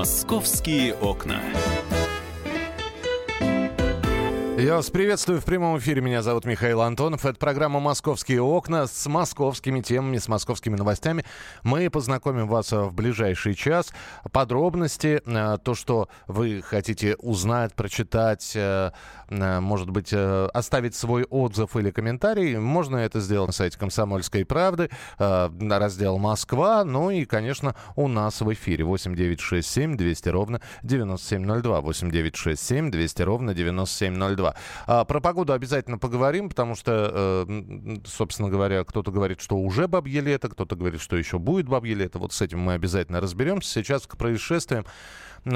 Московские окна. Я вас приветствую в прямом эфире. Меня зовут Михаил Антонов. Это программа «Московские окна» с московскими темами, с московскими новостями. Мы познакомим вас в ближайший час. Подробности, э, то, что вы хотите узнать, прочитать, э, э, может быть, оставить свой отзыв или комментарий, можно это сделать на сайте «Комсомольской правды», раздел «Москва». Ну и, конечно, у нас в эфире 8967 200 ровно 9702. 8967 200 ровно 9702. А, про погоду обязательно поговорим, потому что, э, собственно говоря, кто-то говорит, что уже бабье лето, кто-то говорит, что еще будет бабье лето. Вот с этим мы обязательно разберемся. Сейчас к происшествиям,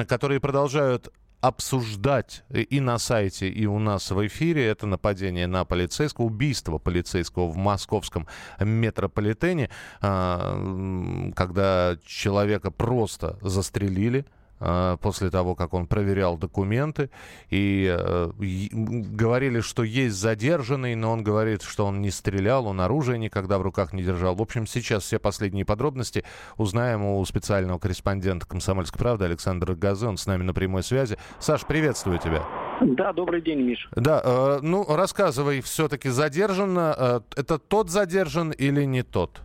которые продолжают обсуждать и на сайте, и у нас в эфире. Это нападение на полицейского, убийство полицейского в московском метрополитене, а, когда человека просто застрелили. А, после того, как он проверял документы. И, э, говорили, что есть задержанный, но он говорит, что он не стрелял, он оружие никогда в руках не держал. В общем, сейчас все последние подробности узнаем у специального корреспондента «Комсомольской правды» Александра Газы. Он с нами на прямой связи. Саш, приветствую тебя. Да, добрый день, Миша. Да, э, ну рассказывай, все-таки задержан. Э, это тот задержан или не тот?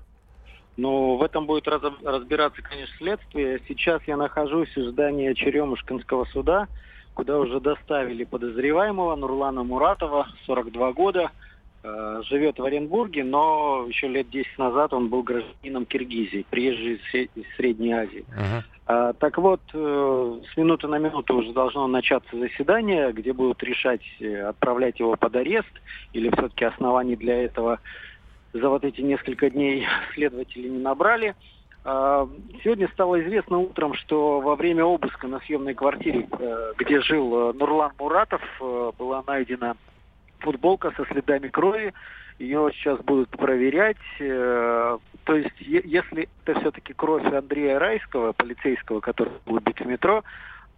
Но в этом будет раз, разбираться, конечно, следствие. Сейчас я нахожусь в здании Черемушкинского суда, куда уже доставили подозреваемого Нурлана Муратова, 42 года, э, живет в Оренбурге, но еще лет 10 назад он был гражданином Киргизии, приезжий из Средней Азии. Uh-huh. А, так вот, э, с минуты на минуту уже должно начаться заседание, где будут решать, э, отправлять его под арест или все-таки оснований для этого за вот эти несколько дней следователи не набрали. А, сегодня стало известно утром, что во время обыска на съемной квартире, э, где жил э, Нурлан Муратов, э, была найдена футболка со следами крови. Ее сейчас будут проверять. То есть, если это все-таки кровь Андрея Райского, полицейского, который был убит в метро,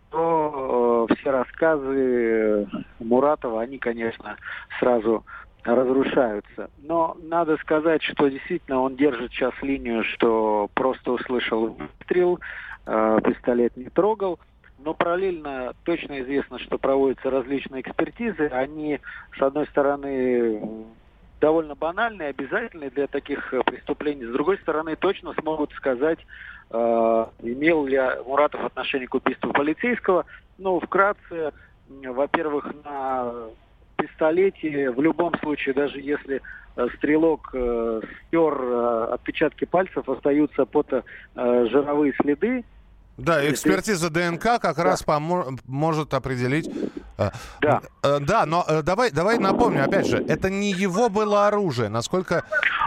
то все рассказы Муратова, они, конечно, сразу разрушаются. Но надо сказать, что действительно он держит сейчас линию, что просто услышал выстрел, э, пистолет не трогал. Но параллельно точно известно, что проводятся различные экспертизы. Они, с одной стороны, довольно банальные, обязательные для таких преступлений. С другой стороны, точно смогут сказать, э, имел ли Муратов отношение к убийству полицейского. Ну, вкратце, во-первых, на пистолете в любом случае, даже если э, стрелок э, стер э, отпечатки пальцев, остаются фото э, жировые следы. Да, экспертиза ДНК как да. раз помо- может определить. Э, да. Э, да, но давай, давай напомню, опять же, это не его было оружие, насколько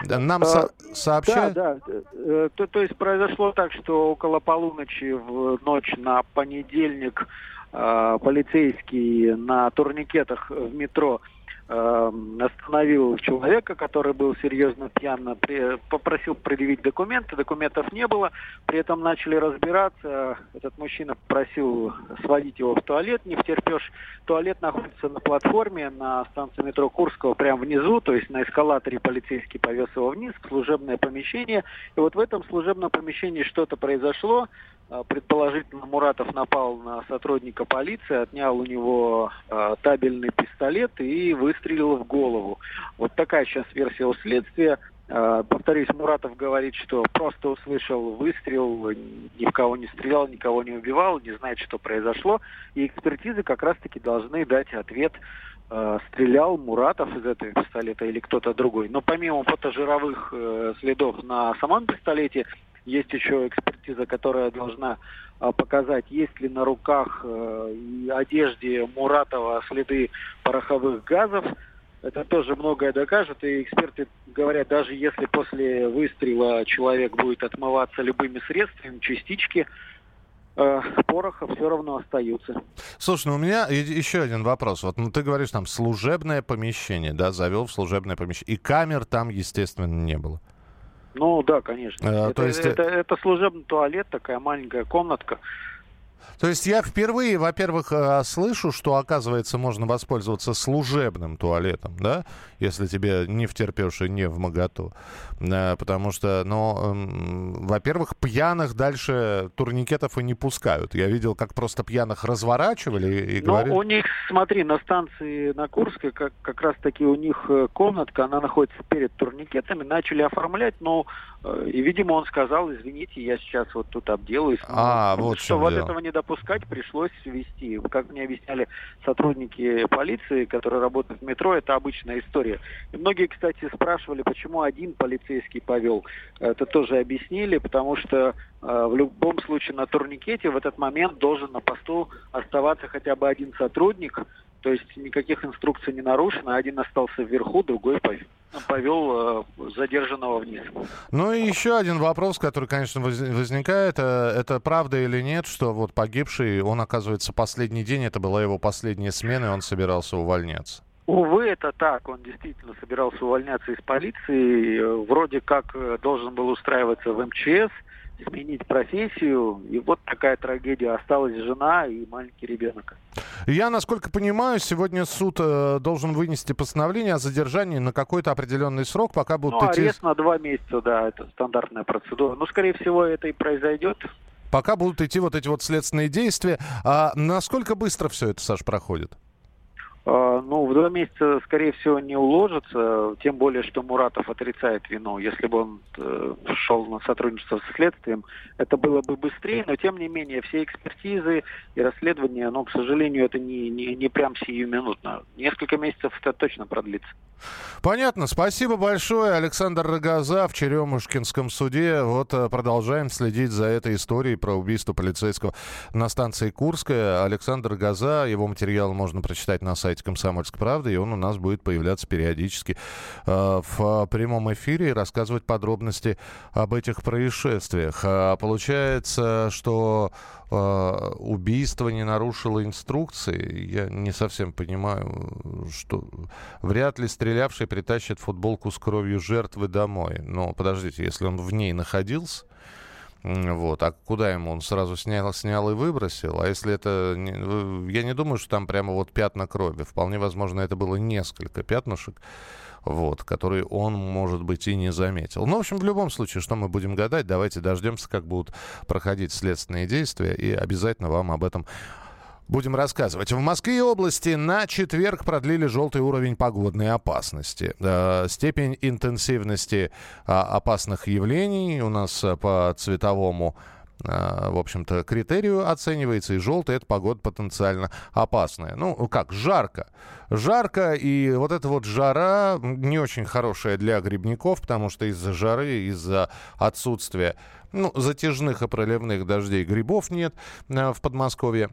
нам со- сообщают. Да, да. То, то есть произошло так, что около полуночи в ночь на понедельник полицейский на турникетах в метро э, остановил человека, который был серьезно пьян, попросил предъявить документы, документов не было, при этом начали разбираться, этот мужчина просил сводить его в туалет, не втерпешь, туалет находится на платформе на станции метро Курского, прямо внизу, то есть на эскалаторе полицейский повез его вниз в служебное помещение, и вот в этом служебном помещении что-то произошло, предположительно Муратов напал на сотрудника полиции, отнял у него э, табельный пистолет и выстрелил в голову. Вот такая сейчас версия у следствия. Э, повторюсь, Муратов говорит, что просто услышал выстрел, ни в кого не стрелял, никого не убивал, не знает, что произошло. И экспертизы как раз-таки должны дать ответ, э, стрелял Муратов из этого пистолета или кто-то другой. Но помимо фотожировых э, следов на самом пистолете, есть еще экспертиза, которая должна а, показать, есть ли на руках э, и одежде Муратова следы пороховых газов. Это тоже многое докажет, и эксперты говорят, даже если после выстрела человек будет отмываться любыми средствами, частички э, пороха все равно остаются. Слушай, ну у меня еще один вопрос. Вот ну, ты говоришь, там служебное помещение, да, завел в служебное помещение, и камер там, естественно, не было. Ну да, конечно. А, это, то есть... это, это, это служебный туалет, такая маленькая комнатка. То есть я впервые, во-первых, э, слышу, что, оказывается, можно воспользоваться служебным туалетом, да, если тебе не втерпешь и не в моготу. Э, потому что, ну, во-первых, пьяных дальше турникетов и не пускают. Я видел, как просто пьяных разворачивали и Но говорили... у них, смотри, на станции на Курской как, как раз-таки у них э, комнатка, она находится перед турникетами, начали оформлять, но и, видимо, он сказал, извините, я сейчас вот тут обделаюсь. А, вот что вот этого не допускать пришлось ввести. Как мне объясняли сотрудники полиции, которые работают в метро, это обычная история. И многие, кстати, спрашивали, почему один полицейский повел. Это тоже объяснили, потому что э, в любом случае на турникете в этот момент должен на посту оставаться хотя бы один сотрудник, то есть никаких инструкций не нарушено, один остался вверху, другой повел э, задержанного вниз. Ну и еще один вопрос, который, конечно, возникает, э, это правда или нет, что вот погибший, он, оказывается, последний день, это была его последняя смена, и он собирался увольняться? Увы, это так. Он действительно собирался увольняться из полиции. Вроде как э, должен был устраиваться в МЧС, сменить профессию. И вот такая трагедия. Осталась жена и маленький ребенок. Я, насколько понимаю, сегодня суд э, должен вынести постановление о задержании на какой-то определенный срок, пока будут ну, идти... арест на два месяца, да, это стандартная процедура. Ну, скорее всего, это и произойдет. Пока будут идти вот эти вот следственные действия. А насколько быстро все это, Саш, проходит? А, ну, в два месяца, скорее всего, не уложится, тем более, что Муратов отрицает вину. Если бы он э, шел на сотрудничество с следствием, это было бы быстрее, но, тем не менее, все экспертизы и расследования, ну, к сожалению, это не, не, не прям сиюминутно. Несколько месяцев это точно продлится. Понятно. Спасибо большое. Александр Рогоза в Черемушкинском суде. Вот э, продолжаем следить за этой историей про убийство полицейского на станции Курская. Александр Рогоза, его материал можно прочитать на сайте «Комсомольской правды», и он у нас будет появляться периодически э, в прямом эфире и рассказывать подробности об этих происшествиях. А получается, что э, убийство не нарушило инструкции. Я не совсем понимаю, что вряд ли стрелявший притащит футболку с кровью жертвы домой. Но подождите, если он в ней находился, вот. А куда ему? Он сразу снял, снял и выбросил. А если это... Я не думаю, что там прямо вот пятна крови. Вполне возможно, это было несколько пятнышек вот, которые он, может быть, и не заметил. Ну, в общем, в любом случае, что мы будем гадать, давайте дождемся, как будут проходить следственные действия, и обязательно вам об этом Будем рассказывать. В Москве и области на четверг продлили желтый уровень погодной опасности. Э, степень интенсивности э, опасных явлений у нас э, по цветовому в общем-то, критерию оценивается, и желтый — это погода потенциально опасная. Ну, как, жарко. Жарко, и вот эта вот жара не очень хорошая для грибников, потому что из-за жары, из-за отсутствия, ну, затяжных и проливных дождей грибов нет э, в Подмосковье.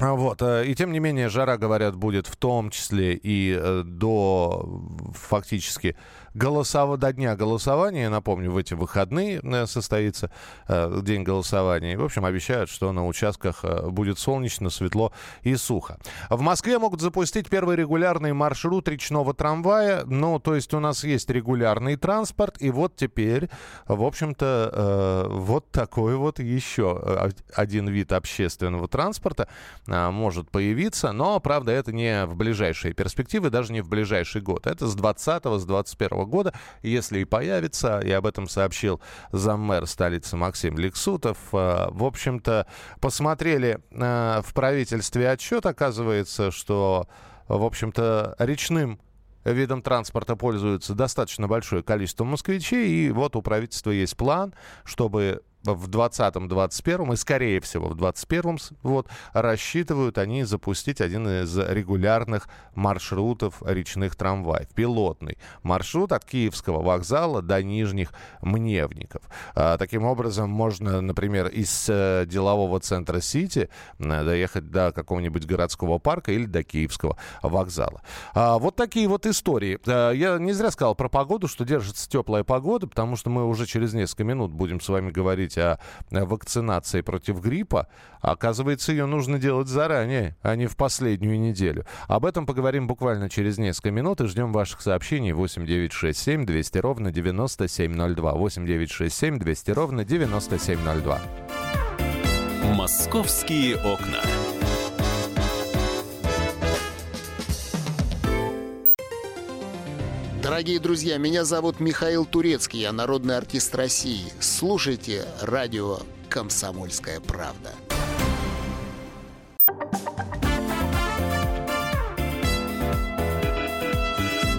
А, вот. Э, и тем не менее, жара, говорят, будет в том числе и э, до фактически голосов... до дня голосования. Напомню, в эти выходные э, состоится день голосования. в общем, обещают, что на участках будет солнечно, светло и сухо. В Москве могут запустить первый регулярный маршрут речного трамвая. Ну, то есть у нас есть регулярный транспорт. И вот теперь, в общем-то, вот такой вот еще один вид общественного транспорта может появиться, но, правда, это не в ближайшие перспективы, даже не в ближайший год. Это с 20 с 21 года, если и появится, и об этом сообщил заммэр столицы Максим Лексутов. А, в общем-то, посмотрели а, в правительстве отчет, оказывается, что, в общем-то, речным видом транспорта пользуются достаточно большое количество москвичей, и вот у правительства есть план, чтобы в 2020-2021 и, скорее всего, в 2021 вот, рассчитывают они запустить один из регулярных маршрутов речных трамваев. Пилотный маршрут от Киевского вокзала до Нижних Мневников. А, таким образом, можно, например, из э, делового центра Сити э, доехать до какого-нибудь городского парка или до Киевского вокзала. А, вот такие вот истории. А, я не зря сказал про погоду, что держится теплая погода, потому что мы уже через несколько минут будем с вами говорить говорить о вакцинации против гриппа, оказывается, ее нужно делать заранее, а не в последнюю неделю. Об этом поговорим буквально через несколько минут и ждем ваших сообщений 8967 200 ровно 9702. 8967 200 ровно 9702. Московские окна. Дорогие друзья, меня зовут Михаил Турецкий, я народный артист России. Слушайте радио «Комсомольская правда».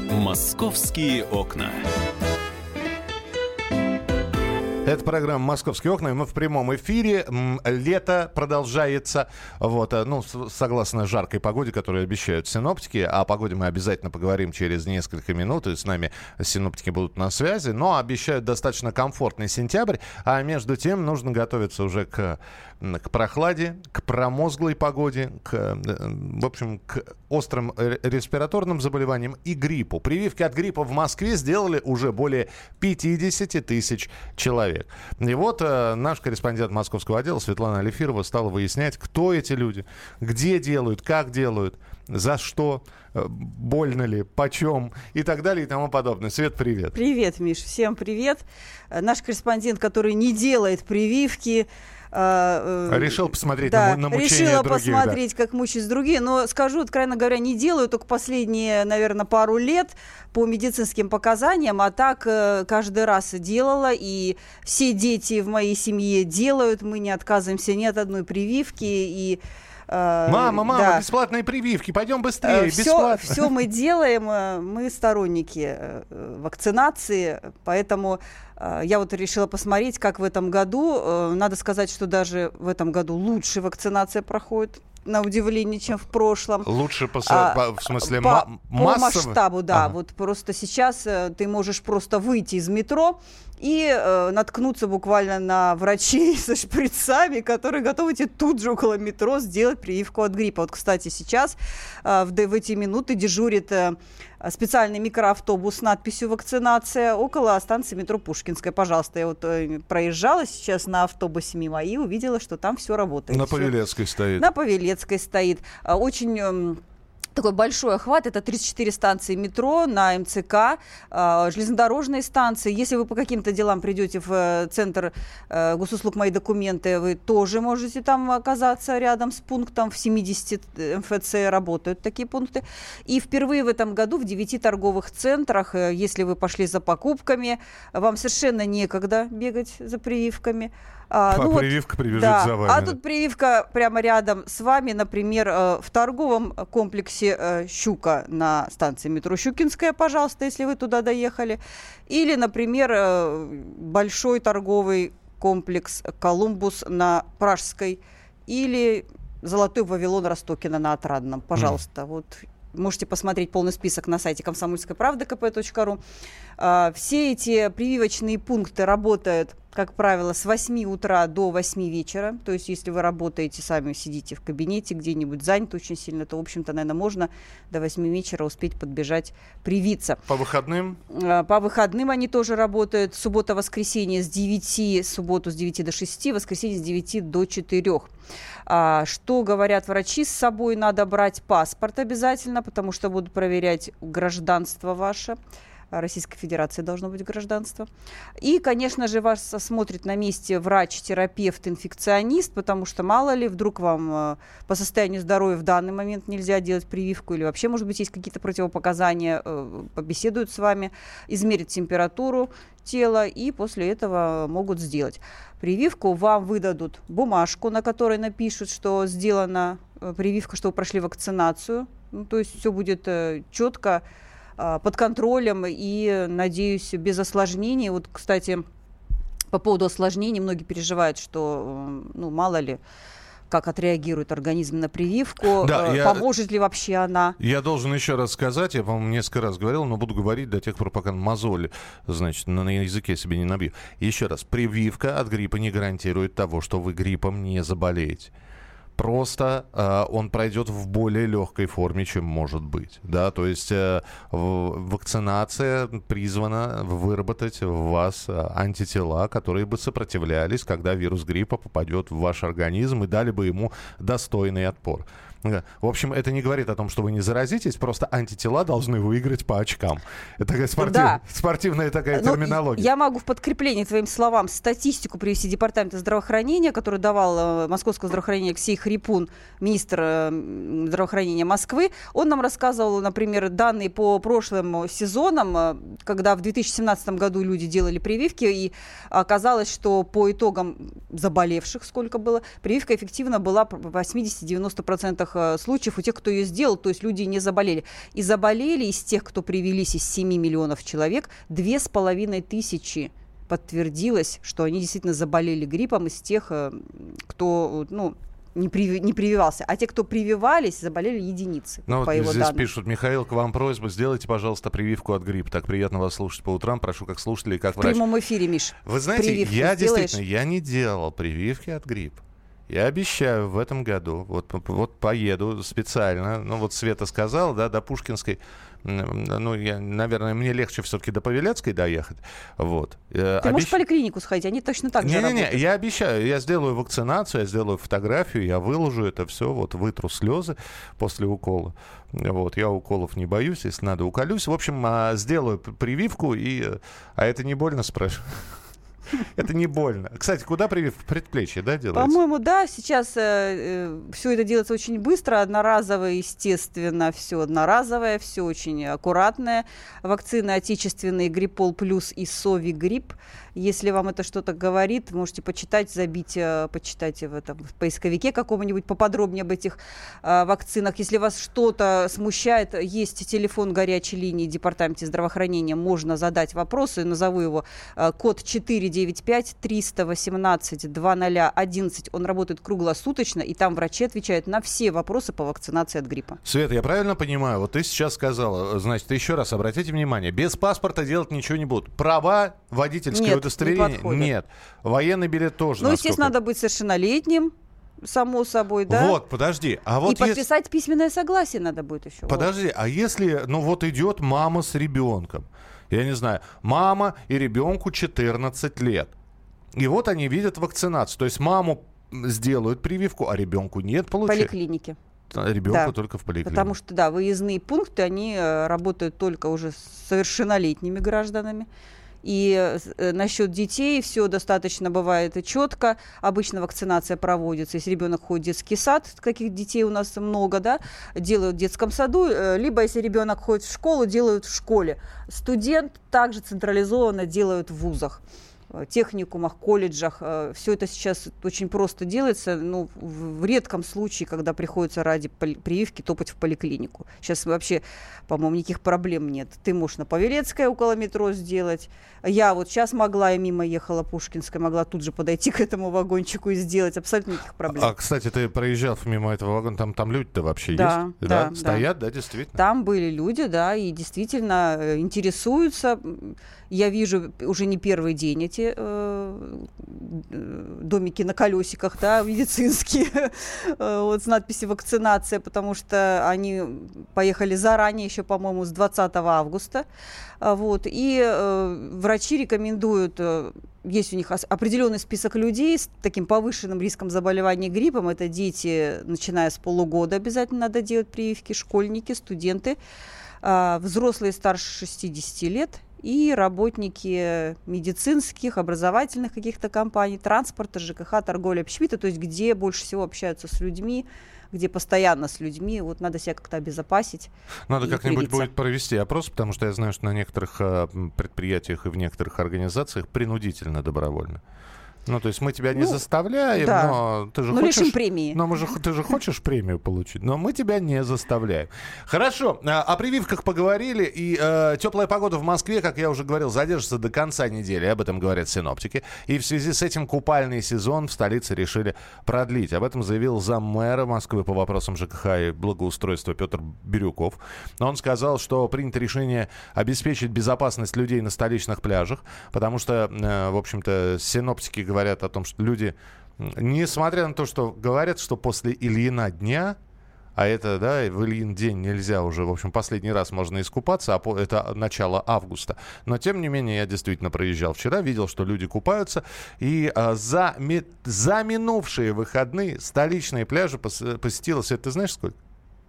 Московские окна. Это программа «Московские окна», и мы в прямом эфире. Лето продолжается, вот, э, ну, согласно жаркой погоде, которую обещают синоптики. О погоде мы обязательно поговорим через несколько минут, и с нами синоптики будут на связи. Но обещают достаточно комфортный сентябрь, а между тем нужно готовиться уже к к прохладе, к промозглой погоде, к, э, в общем, к острым респираторным заболеваниям и гриппу. Прививки от гриппа в Москве сделали уже более 50 тысяч человек. И вот э, наш корреспондент московского отдела Светлана Алифирова стала выяснять, кто эти люди, где делают, как делают, за что, э, больно ли, почем и так далее и тому подобное. Свет, привет. Привет, Миш, всем привет. Наш корреспондент, который не делает прививки, а, Решил посмотреть да, на, на мучения Решила других, посмотреть, да. как мучаются другие. Но скажу, откровенно говоря, не делаю, только последние, наверное, пару лет по медицинским показаниям, а так э, каждый раз делала, и все дети в моей семье делают, мы не отказываемся ни от одной прививки, и Мама, мама, да. бесплатные прививки, пойдем быстрее, все, бесплатно. Все мы делаем, мы сторонники вакцинации, поэтому Э, я вот решила посмотреть, как в этом году. Э, надо сказать, что даже в этом году лучше вакцинация проходит на удивление, чем в прошлом. Лучше по, а, по в смысле по, по масштабу, да. Ага. Вот просто сейчас э, ты можешь просто выйти из метро и э, наткнуться буквально на врачей со шприцами, которые готовы тебе тут же около метро сделать прививку от гриппа. Вот, кстати, сейчас э, в, в эти минуты дежурит э, специальный микроавтобус с надписью «Вакцинация» около станции метро Пушкинская. Пожалуйста, я вот э, проезжала сейчас на автобусе мимо и увидела, что там все работает. На Павелецкой стоит. На Павелецкой стоит. А, очень эм, такой большой охват. Это 34 станции метро на МЦК, э, железнодорожные станции. Если вы по каким-то делам придете в э, центр э, госуслуг «Мои документы», вы тоже можете там оказаться рядом с пунктом. В 70 МФЦ работают такие пункты. И впервые в этом году в 9 торговых центрах, э, если вы пошли за покупками, вам совершенно некогда бегать за прививками. А, ну прививка вот, прибежит да. за вами. А тут прививка прямо рядом с вами, например, э, в торговом комплексе э, «Щука» на станции метро «Щукинская», пожалуйста, если вы туда доехали. Или, например, э, большой торговый комплекс «Колумбус» на Пражской. Или «Золотой Вавилон» Ростокина на Отрадном. Пожалуйста, mm. вот можете посмотреть полный список на сайте комсомольской правды kp.ru. А, все эти прививочные пункты работают как правило, с 8 утра до 8 вечера. То есть, если вы работаете, сами сидите в кабинете, где-нибудь занят очень сильно, то, в общем-то, наверное, можно до 8 вечера успеть подбежать, привиться. По выходным? А, по выходным они тоже работают. Суббота-воскресенье с 9, субботу с 9 до 6, воскресенье с 9 до 4. А, что говорят врачи, с собой надо брать паспорт обязательно, потому что будут проверять гражданство ваше. Российской Федерации должно быть гражданство. И, конечно же, вас осмотрит на месте врач, терапевт, инфекционист, потому что мало ли, вдруг вам э, по состоянию здоровья в данный момент нельзя делать прививку или вообще, может быть, есть какие-то противопоказания, э, побеседуют с вами, измерят температуру тела и после этого могут сделать прививку. Вам выдадут бумажку, на которой напишут, что сделана э, прививка, что вы прошли вакцинацию. Ну, то есть все будет четко под контролем и, надеюсь, без осложнений. Вот, кстати, по поводу осложнений многие переживают, что, ну, мало ли, как отреагирует организм на прививку, да, э, я, поможет ли вообще она. Я должен еще раз сказать, я, по-моему, несколько раз говорил, но буду говорить до тех пор, пока мозоль, значит, на, на языке себе не набью. Еще раз, прививка от гриппа не гарантирует того, что вы гриппом не заболеете просто э, он пройдет в более легкой форме, чем может быть. Да? То есть э, вакцинация призвана выработать в вас э, антитела, которые бы сопротивлялись, когда вирус гриппа попадет в ваш организм и дали бы ему достойный отпор. В общем, это не говорит о том, что вы не заразитесь, просто антитела должны выиграть по очкам. Это такая спортив... да. спортивная такая ну, терминология. Я могу в подкреплении твоим словам статистику привести Департамента здравоохранения, который давал э, московское здравоохранение Алексей Хрипун, министр э, здравоохранения Москвы. Он нам рассказывал, например, данные по прошлым сезонам, э, когда в 2017 году люди делали прививки, и оказалось, что по итогам заболевших, сколько было, прививка эффективна была в 80-90% э, случаев у тех, кто ее сделал, то есть люди не заболели. И заболели из тех, кто привелись из 7 миллионов человек, 2,5 тысячи подтвердилось, что они действительно заболели гриппом из тех, э, кто ну, не, при, не прививался. А те, кто прививались, заболели единицы. Ну, по вот его здесь данным. пишут, Михаил, к вам просьба, сделайте, пожалуйста, прививку от гриппа. Так приятно вас слушать по утрам. Прошу как слушателей, как врач. В прямом эфире, Миш. Вы знаете, я сделаешь? действительно, я не делал прививки от гриппа. Я обещаю в этом году, вот, вот поеду специально, ну вот Света сказала, да, до Пушкинской, ну, я, наверное, мне легче все-таки до Павелецкой доехать, вот. Э, Ты Обещ... можешь в поликлинику сходить, они точно так же Не-не-не, я обещаю, я сделаю вакцинацию, я сделаю фотографию, я выложу это все, вот, вытру слезы после укола. Вот, я уколов не боюсь, если надо, уколюсь. В общем, а, сделаю прививку, и... А это не больно, спрашиваю? Это не больно. Кстати, куда привив? Предплечье, да, делается? По-моему, да. Сейчас э, э, все это делается очень быстро, одноразовое, естественно, все одноразовое, все очень аккуратное. Вакцины отечественные Гриппол плюс и Сови Грипп. Если вам это что-то говорит, можете почитать, забить, э, почитать в этом в поисковике каком-нибудь поподробнее об этих э, вакцинах. Если вас что-то смущает, есть телефон горячей линии Департамента здравоохранения, можно задать вопросы. Назову его э, код 495 318 2011. Он работает круглосуточно, и там врачи отвечают на все вопросы по вакцинации от гриппа. Света, я правильно понимаю? Вот ты сейчас сказала, значит, еще раз обратите внимание, без паспорта делать ничего не будут. Права водительские удостоверение? Не Нет. Военный билет тоже. Ну, естественно, надо быть совершеннолетним само собой, да? Вот, подожди. А вот и подписать письменное согласие надо будет еще. Подожди, вот. а если, ну вот идет мама с ребенком, я не знаю, мама и ребенку 14 лет, и вот они видят вакцинацию, то есть маму сделают прививку, а ребенку нет, получается? В поликлинике. Ребенку да, только в поликлинике. Потому что, да, выездные пункты, они э, работают только уже с совершеннолетними гражданами. И э, насчет детей все достаточно бывает четко. Обычно вакцинация проводится, если ребенок ходит в детский сад, каких детей у нас много, да, делают в детском саду, э, либо если ребенок ходит в школу, делают в школе. Студент также централизованно делают в вузах. Э, техникумах, колледжах. Э, Все это сейчас очень просто делается. Ну, в редком случае, когда приходится ради прививки топать в поликлинику. Сейчас вообще, по-моему, никаких проблем нет. Ты можешь на Павелецкой около метро сделать. Я вот сейчас могла, я мимо ехала Пушкинская, могла тут же подойти к этому вагончику и сделать. Абсолютно никаких проблем. А, кстати, ты проезжал мимо этого вагона, там, там люди-то вообще да, есть? Да, да. Стоят, да, действительно? Там были люди, да, и действительно э, интересуются. Я вижу уже не первый день эти э, домики на колесиках, да, медицинские, э, вот с надписью «вакцинация», потому что они поехали заранее, еще, по-моему, с 20 августа. А, вот, и э, врачи рекомендуют э, есть у них определенный список людей с таким повышенным риском заболевания гриппом. Это дети, начиная с полугода, обязательно надо делать прививки, школьники, студенты, взрослые старше 60 лет и работники медицинских, образовательных каких-то компаний, транспорта, ЖКХ, торговли, общепита, то есть где больше всего общаются с людьми, где постоянно с людьми, вот надо себя как-то обезопасить. Надо как-нибудь будет провести опрос, потому что я знаю, что на некоторых э, предприятиях и в некоторых организациях принудительно добровольно. Ну, то есть мы тебя не ну, заставляем, да. но ты же ну, хочешь... лишим премии. Но мы же, ты же хочешь премию получить, но мы тебя не заставляем. Хорошо, а, о прививках поговорили, и э, теплая погода в Москве, как я уже говорил, задержится до конца недели, об этом говорят синоптики. И в связи с этим купальный сезон в столице решили продлить. Об этом заявил заммэра Москвы по вопросам ЖКХ и благоустройства Петр Бирюков. Он сказал, что принято решение обеспечить безопасность людей на столичных пляжах, потому что, э, в общем-то, синоптики говорят о том, что люди, несмотря на то, что говорят, что после Ильина дня а это, да, в Ильин день нельзя уже, в общем, последний раз можно искупаться, а это начало августа. Но, тем не менее, я действительно проезжал вчера, видел, что люди купаются, и а, за, ми, за минувшие выходные столичные пляжи пос, посетилось, это ты знаешь сколько?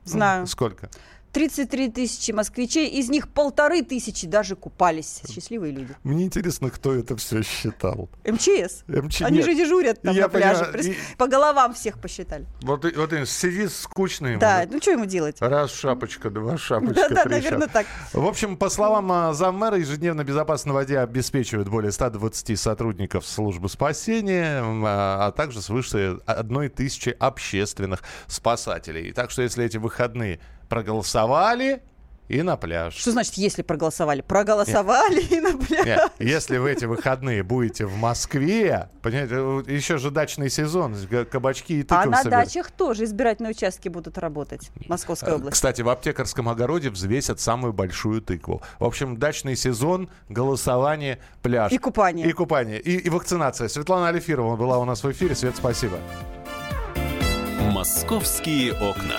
Знаю. Сколько? 33 тысячи москвичей, из них полторы тысячи даже купались. Счастливые люди. Мне интересно, кто это все считал. МЧС. МЧ... Они Нет. же дежурят там Я на пляже. понимаю. И- По головам всех посчитали. Вот, вот сидит скучный. Да, может. ну что ему делать? Раз шапочка, два шапочка, Да-да, наверное, так. В общем, по словам а, заммэра, ежедневно безопасно на воде обеспечивают более 120 сотрудников службы спасения, а а также свыше одной тысячи общественных спасателей. Так что, если эти выходные проголосовали, и на пляж. Что значит, если проголосовали? Проголосовали и на пляж. Нет, если в эти выходные будете в Москве, понимаете, еще же дачный сезон, кабачки и тыквы А на собирают. дачах тоже избирательные участки будут работать. Московская область. Кстати, в аптекарском огороде взвесят самую большую тыкву. В общем, дачный сезон, голосование, пляж. И купание. И купание. И, и вакцинация. Светлана Алифирова была у нас в эфире. Свет, спасибо. Московские окна.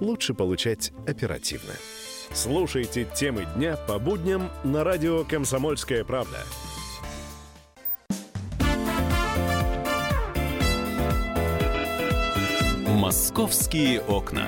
лучше получать оперативно. Слушайте темы дня по будням на радио «Комсомольская правда». Московские окна.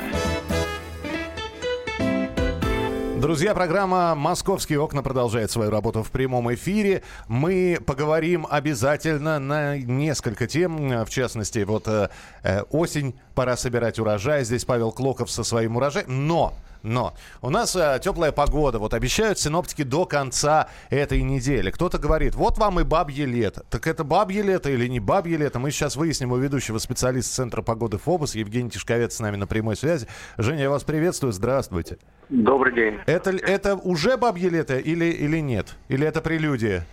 Друзья, программа «Московские окна» продолжает свою работу в прямом эфире. Мы поговорим обязательно на несколько тем. В частности, вот э, э, осень, пора собирать урожай. Здесь Павел Клоков со своим урожаем. Но но у нас э, теплая погода. Вот обещают синоптики до конца этой недели. Кто-то говорит, вот вам и бабье лето. Так это бабье лето или не бабье лето? Мы сейчас выясним у ведущего специалиста Центра погоды ФОБОС Евгений Тишковец с нами на прямой связи. Женя, я вас приветствую. Здравствуйте. Добрый день. Это, это уже бабье лето или, или нет? Или это прелюдия?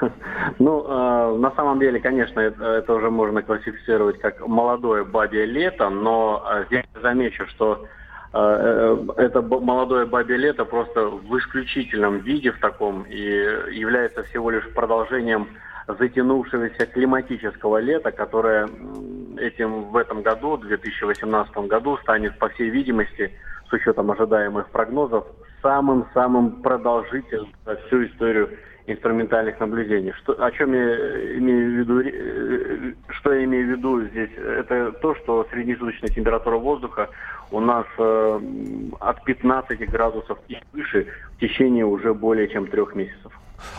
Ну, э, на самом деле, конечно, это, это уже можно классифицировать как молодое бабье лето, но э, здесь замечу, что э, э, это молодое бабье лето просто в исключительном виде в таком и является всего лишь продолжением затянувшегося климатического лета, которое этим в этом году, 2018 году, станет, по всей видимости, с учетом ожидаемых прогнозов, самым-самым продолжительным за всю историю инструментальных наблюдений. Что, о чем я имею в виду? э, Что я имею в виду здесь? Это то, что среднесуточная температура воздуха у нас э, от 15 градусов и выше в течение уже более чем трех месяцев.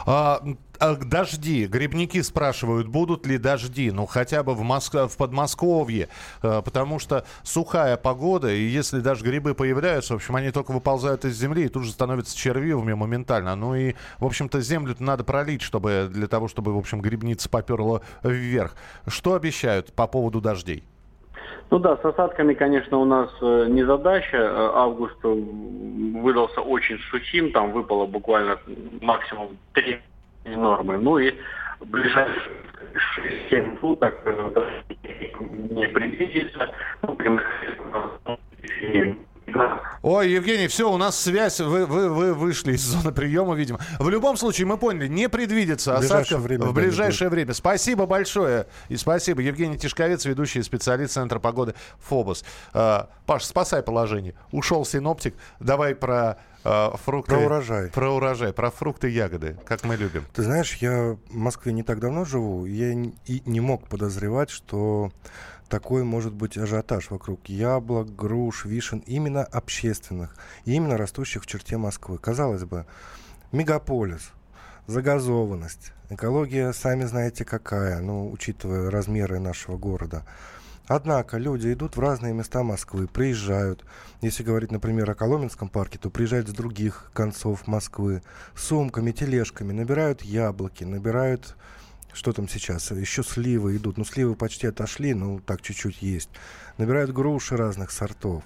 А, а дожди. Грибники спрашивают, будут ли дожди. Ну, хотя бы в, Моск... в Подмосковье. А, потому что сухая погода, и если даже грибы появляются, в общем, они только выползают из земли и тут же становятся червивыми моментально. Ну и, в общем-то, землю надо пролить, чтобы для того, чтобы, в общем, грибница поперла вверх. Что обещают по поводу дождей? Ну да, с осадками, конечно, у нас э, не задача. Э, Август э, выдался очень сухим, там выпало буквально максимум 3 нормы. Ну и ближайшие 6-7 суток не предвидится. Ну, Ой, Евгений, все, у нас связь, вы, вы, вы вышли из зоны приема, видимо. В любом случае, мы поняли, не предвидится В ближайшее осадков время, в да, ближайшее время. Спасибо большое. И спасибо. Евгений Тишковец, ведущий специалист Центра погоды ФОБОС. Э, Паш, спасай положение. Ушел синоптик. Давай про э, фрукты. Про урожай. Про урожай, про фрукты и ягоды, как мы любим. Ты знаешь, я в Москве не так давно живу, я и не мог подозревать, что такой может быть ажиотаж вокруг яблок, груш, вишен, именно общественных, именно растущих в черте Москвы. Казалось бы, мегаполис, загазованность, экология, сами знаете какая, ну, учитывая размеры нашего города. Однако люди идут в разные места Москвы, приезжают. Если говорить, например, о Коломенском парке, то приезжают с других концов Москвы сумками, тележками, набирают яблоки, набирают что там сейчас? Еще сливы идут. Ну, сливы почти отошли, ну, так чуть-чуть есть. Набирают груши разных сортов.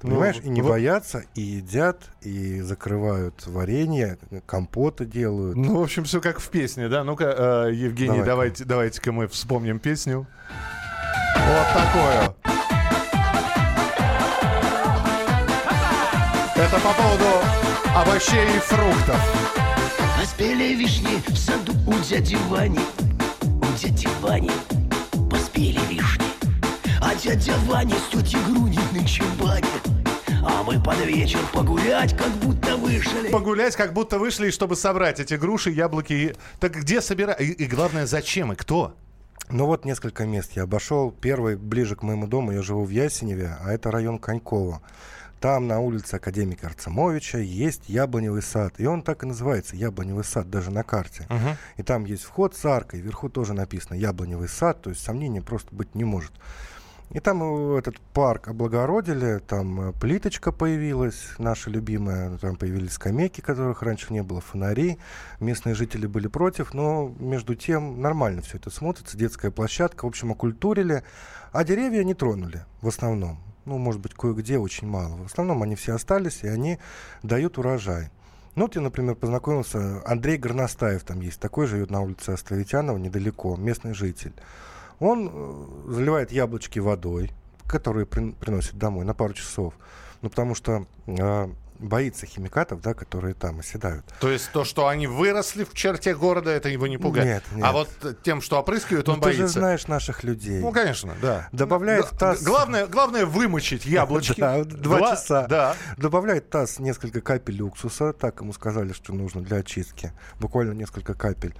Ты Ну, понимаешь, и не вот- боятся, и едят, и закрывают варенье, компоты делают. Ну, в общем, все как в песне, да? Ну-ка, э, Евгений, Давай-ка. давайте, давайте-ка мы вспомним песню. Вот такую. Это по поводу овощей и фруктов. Поспели вишни в саду у дяди Вани У дяди Вани поспели вишни А дядя Ваня с тетей Груней на чебане А мы под вечер погулять, как будто вышли Погулять, как будто вышли, чтобы собрать эти груши, яблоки. и- Так где собирать? И, и главное, зачем и кто? Ну вот несколько мест я обошел. Первый ближе к моему дому, я живу в Ясеневе, а это район Конькова. Там на улице академика Арцемовича есть яблоневый сад. И он так и называется, яблоневый сад, даже на карте. И там есть вход с аркой, вверху тоже написано яблоневый сад, то есть сомнений просто быть не может. И там э, этот парк облагородили, там э, плиточка появилась, наша любимая, там появились скамейки, которых раньше не было, фонари. Местные жители были против, но между тем нормально все это смотрится, детская площадка, в общем, окультурили, а деревья не тронули в основном. Ну, может быть, кое-где очень мало. В основном они все остались, и они дают урожай. Ну, вот я, например, познакомился, Андрей Горностаев там есть, такой живет на улице Островитянова, недалеко, местный житель. Он э, заливает яблочки водой, которые прин- приносит домой на пару часов. Ну, потому что э, боится химикатов, да, которые там оседают. То есть то, что они выросли в черте города, это его не пугает. Нет, нет. А вот тем, что опрыскивают, он Ну, ты же боится. знаешь наших людей. Ну, конечно, да. Добавляет Г- в таз- Главное, главное вымочить яблочки. Да, два часа. Да. Добавляет таз несколько капель уксуса, так ему сказали, что нужно для очистки. Буквально несколько капель.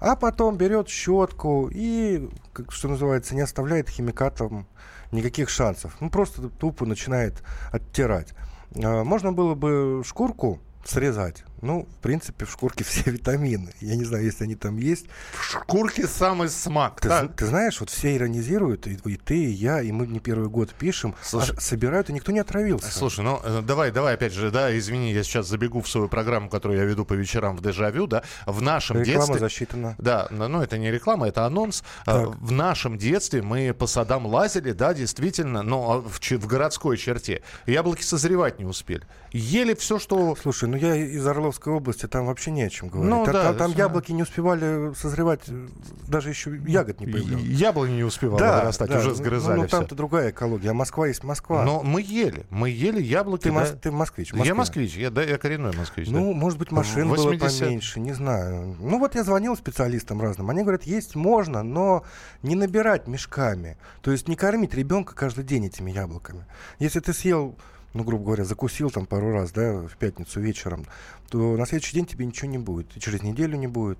А потом берет щетку и, как, что называется, не оставляет химикатам никаких шансов. Ну, просто тупо начинает оттирать. А, Можно было бы шкурку срезать. Ну, в принципе, в шкурке все витамины. Я не знаю, если они там есть. В шкурке самый смак. Ты, Да. ты знаешь, вот все иронизируют, и, и ты, и я, и мы не первый год пишем, Слушай- а собирают, и никто не отравился. Слушай, ну э, давай, давай опять же, да, извини, я сейчас забегу в свою программу, которую я веду по вечерам в Дежавю, да, в нашем Реклама детстве... засчитана. Да, но ну, это не реклама, это анонс. А, Так. В нашем детстве мы по садам лазили, да, действительно, но в, че- в городской черте. Яблоки созревать не успели. Ели все, что... Слушай, ну я из Орловской области, там вообще не о чем говорить. Ну да, там, там да. яблоки не успевали созревать, э, даже еще ягод не появлялось. Яблони не успевало вырастать, уже ну, сгрызали Ну, всё. там-то другая экология, а Москва есть Москва. Но мы ели, мы ели яблоки. ты, да. ты москвич. в Я москвич, я, да, я коренной москвич. да. Ну, может быть, машин было 80. поменьше, не знаю. Ну, вот я звонил специалистам разным. Они говорят, есть можно, но не набирать мешками. То есть не кормить ребенка каждый день этими яблоками. Если ты съел, ну, грубо говоря, закусил там пару раз, да, в пятницу вечером, то на следующий день тебе ничего не будет. И через неделю не будет.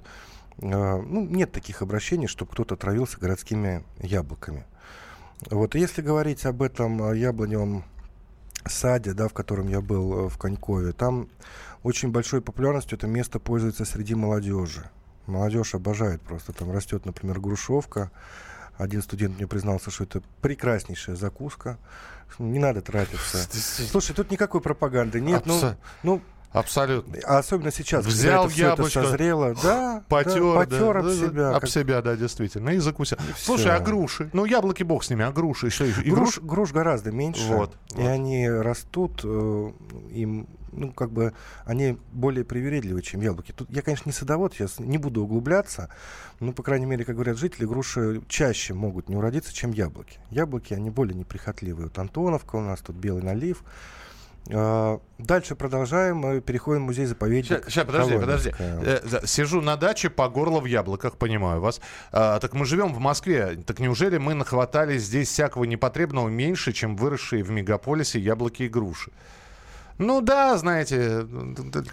А, Ну, нет таких обращений, чтобы кто-то отравился городскими яблоками. Вот, и если говорить об этом яблоневом саде, да, в котором я был э, в Конькове, там очень большой популярностью это место пользуется среди молодежи. Молодежь обожает просто. Там растет, например, грушевка. Один студент мне признался, что это прекраснейшая закуска. Не надо тратиться. Слушай, тут никакой пропаганды нет. Ну, Абсо- ну, Абсолютно. а особенно сейчас, Взял когда это, всё это яблочко, созрело. Да, Потер, да, потер об да, себя. Об как- себя, да, действительно. И закусил. Слушай, всё. а груши? Ну, яблоки бог с ними, а груши? Что, и груш, груш гораздо меньше. Вот, И вот. они растут, э, им, ну, как бы, они более привередливы, чем яблоки. Тут я, конечно, не садовод, сейчас не буду углубляться, но, по крайней мере, как говорят жители, груши чаще могут не уродиться, чем яблоки. Яблоки, они более неприхотливые. Вот Антоновка у нас, тут белый налив. А, Дальше продолжаем, переходим в музей-заповедник. Сейчас, подожди, подожди. Коломенское. Э, Сижу на даче по горло в яблоках, понимаю вас. А, так мы живем в Москве. Так неужели мы нахватали здесь всякого непотребного меньше, чем выросшие в мегаполисе яблоки и груши? Ну да, знаете,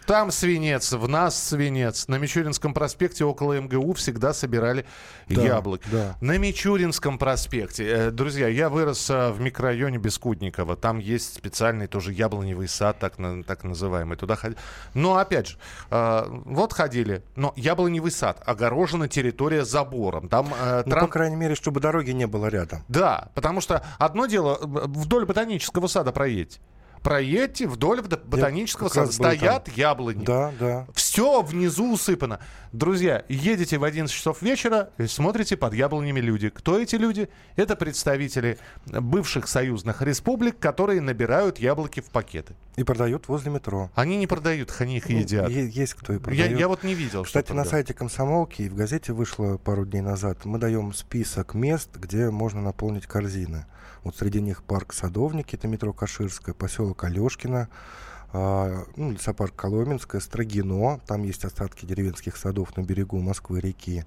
там свинец, в нас свинец. На Мичуринском проспекте около МГУ всегда собирали Да, яблоки. да. На Мичуринском проспекте. Э, Друзья, я вырос э, в микрорайоне Бескудникова. Там есть специальный тоже яблоневый сад, так, так называемый. Туда ходили. Но опять же, э, вот ходили. Но яблоневый сад, огорожена территория забором. Там э, Ну, трам- по крайней мере, чтобы дороги не было рядом. Да, потому что одно дело, э, вдоль ботанического сада проедьте. Проедьте вдоль бот- ботанического раз сада. Стоят яблони. Да, да. Все внизу усыпано. Друзья, едете в 11 часов вечера и смотрите под яблонями люди. Кто эти люди? Это представители бывших союзных республик, которые набирают яблоки в пакеты. И продают возле метро. Они не продают, они их Ну, едят. е- есть кто и Я, продает. я вот не видел. что Кстати, на сайте комсомолки и в газете вышло пару дней назад. Мы даем список мест, где можно наполнить корзины. Вот среди них парк Садовники, это метро Каширская, поселок Алешкино, ну, лесопарк Коломенская, Строгино, там есть остатки деревенских садов на берегу Москвы-реки.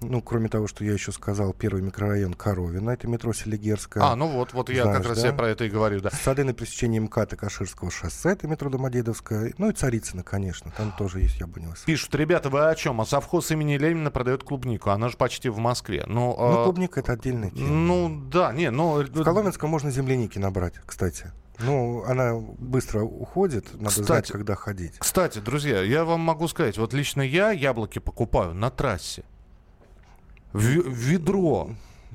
Ну, кроме того, что я еще сказал, первый микрорайон Коровина, это метро Селигерская. А, ну вот, вот я Знаешь, как раз да? я про это и говорю, да. Сады на пересечении МКАД и Каширского шоссе, это метро Домодедовская. Ну и Царицына, конечно, там тоже есть яблоневый сад. Пишут, ребята, вы о чем? А совхоз имени Ленина продает клубнику. Она же почти в Москве. Ну, Ну, а, клубника это отдельная тема. ну да, не, ну... В Коломенском можно земляники набрать, кстати. Ну, она быстро уходит, надо Кстати. знать, когда ходить. Кстати, друзья, я вам могу сказать, вот лично я яблоки покупаю на трассе. В, ведро.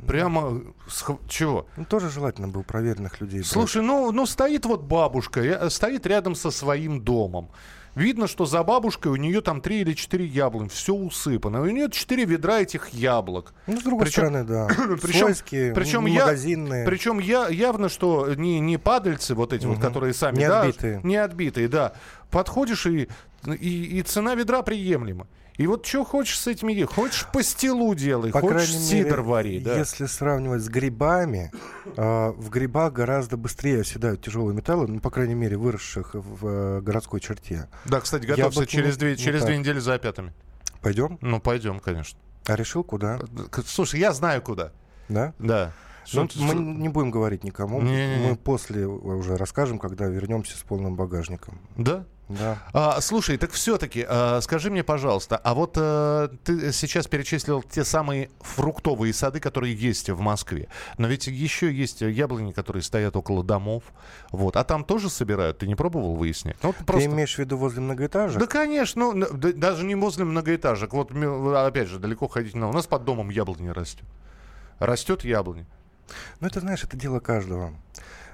Прямо с чего? Ну, тоже желательно было проверенных людей. брать. Слушай, ну, ну стоит вот бабушка, я- стоит рядом со своим домом. Видно, что за бабушкой у нее там три или четыре яблонь, все усыпано. У нее четыре ведра этих яблок. Ну, с другой Причем- стороны, да. Причем- Свойские, причем м- я- магазинные. Причем я, явно, что не, не падальцы вот эти вот, Мгм. которые сами... Не да, отбитые. Не отбитые, да. Подходишь, и, и, и цена ведра приемлема. И вот что хочешь с этими есть? Хочешь пастилу делай, По хочешь сидр мере, вари. Да. если сравнивать с грибами, а, в грибах гораздо быстрее оседают тяжелые металлы, ну, по крайней мере, выросших в э, городской черте. Да, кстати, готовься Яблоки через, не- две, не через две недели за опятами. Пойдем? Ну, пойдем, конечно. А решил, куда? Слушай, я знаю куда. Да? Да. Ну, Что- мы что- не будем говорить никому. Не-не-не. Мы после уже расскажем, когда вернемся с полным багажником. Да? Да. А, слушай, так все-таки, скажи мне, пожалуйста, а вот э, ты сейчас перечислил те самые фруктовые сады, которые есть в Москве. Но ведь еще есть яблони, которые стоят около домов. Вот. А там тоже собирают? Ты не пробовал выяснять? Ну, вот Ты просто... имеешь в виду возле многоэтажек? Да, конечно, ну, да- даже не возле многоэтажек. Вот, опять же, далеко ходить надо. У нас под домом яблони растет. Растет яблони. Ну, это, знаешь, это дело каждого.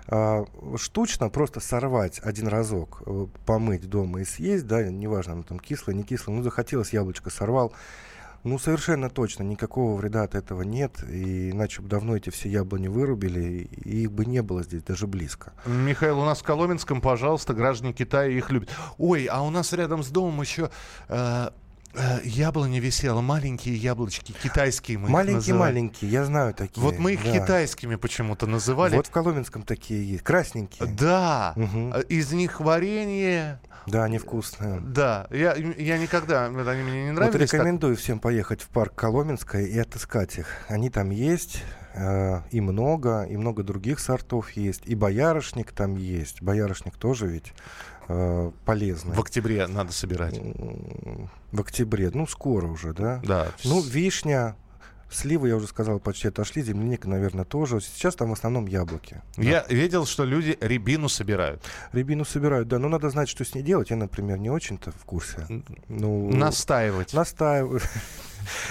А, штучно просто сорвать один разок, э, помыть дома и съесть, да, неважно, оно там кислое, не кислое, ну, захотелось яблочко, сорвал. Ну, совершенно точно, никакого вреда от этого нет, и иначе бы давно эти все яблони вырубили, и их бы не было здесь даже близко. Михаил, у нас в Коломенском, пожалуйста, граждане Китая их любят. Ой, а у нас рядом с домом еще э, яблони висело, маленькие яблочки, китайские мы. Маленькие-маленькие, я знаю такие. Вот мы их да. китайскими почему-то называли. Вот в Коломенском такие есть, красненькие. Да, э, из них варенье. Да, они вкусные. Да, я, я никогда, вот они мне не Вот нравились. так. рекомендую всем поехать в парк Коломенское и отыскать их. Они там есть, э, и много, и много других сортов есть. И боярышник там есть. Боярышник тоже ведь э, полезный. В октябре надо собирать. В октябре, ну скоро уже, да? Да. Ну, вишня, сливы, я уже сказал, почти отошли, земляника, наверное, тоже. Сейчас там в основном яблоки. Я видел, что люди рябину собирают. Рябину собирают, да, но надо знать, что с ней делать. Я, например, не очень-то в курсе. Ну, Настаивать. Настаиваю.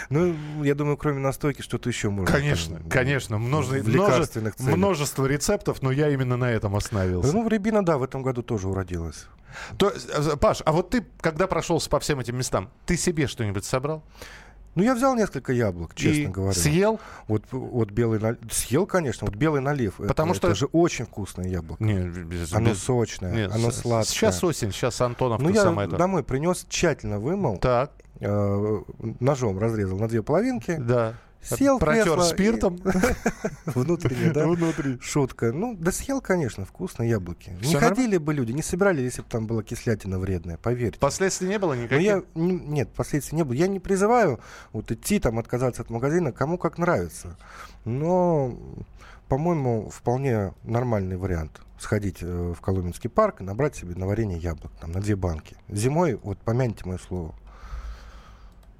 Ну, я думаю, кроме настойки что-то еще можно. Конечно, там, конечно. Множе- в множе- целях. множество рецептов, но я именно на этом остановился. Ну, рябина, да, в этом году тоже уродилась. То, э, Паш, а вот ты, когда прошелся по всем этим местам, ты себе что-нибудь собрал? Ну, я взял несколько яблок, честно И говоря. съел? Вот, вот белый налив. Съел, конечно, вот белый налив. это- Потому что- Это же очень вкусное яблоко. Не, без- Оно сочное, Нет, оно сладкое. Сейчас осень, сейчас Антоновка Ну, я самое то. домой принес, тщательно вымыл, Так, э, ножом разрезал на две половинки, да. Съел Протер кресло спиртом. внутренне, да? Внутри. Шутка. Ну, да съел, конечно, вкусные яблоки. Не ходили бы люди, не собирали, если бы там была кислятина вредная, поверьте. Последствий не было Но никаких? нет, последствий не было. Я не призываю вот идти там, отказаться от магазина, кому как нравится. Но, по-моему, вполне нормальный вариант сходить э, в Коломенский парк и набрать себе на варенье яблок, там, на две банки. Зимой, вот помяните мое слово.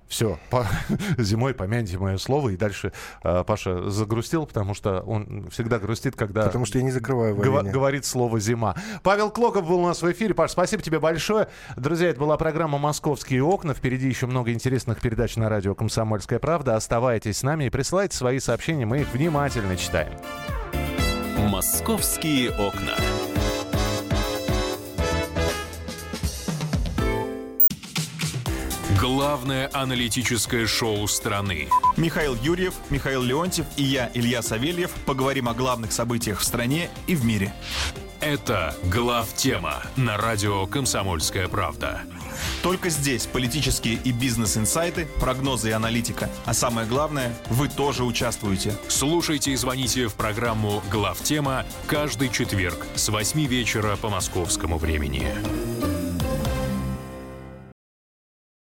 Все, зимой помяните мое слово. И дальше э, Паша загрустил, потому что он всегда грустит, когда Потому что я не закрываю варенье. говорит слово «зима». Павел Клоков был у нас в эфире. Паш, спасибо тебе большое. Друзья, это была программа «Московские окна». Впереди еще много интересных передач на радио «Комсомольская правда». Оставайтесь с нами и присылайте свои сообщения. Мы их внимательно читаем. «Московские окна». Главное аналитическое шоу страны. Михаил Юрьев, Михаил Леонтьев и я, Илья Савельев, поговорим о главных событиях в стране и в мире. Это «Глав тема» на радио «Комсомольская правда». Только здесь политические и бизнес-инсайты, прогнозы и аналитика. А самое главное, вы тоже участвуете. Слушайте и звоните в программу «Глав тема» каждый четверг с 8 вечера по московскому времени.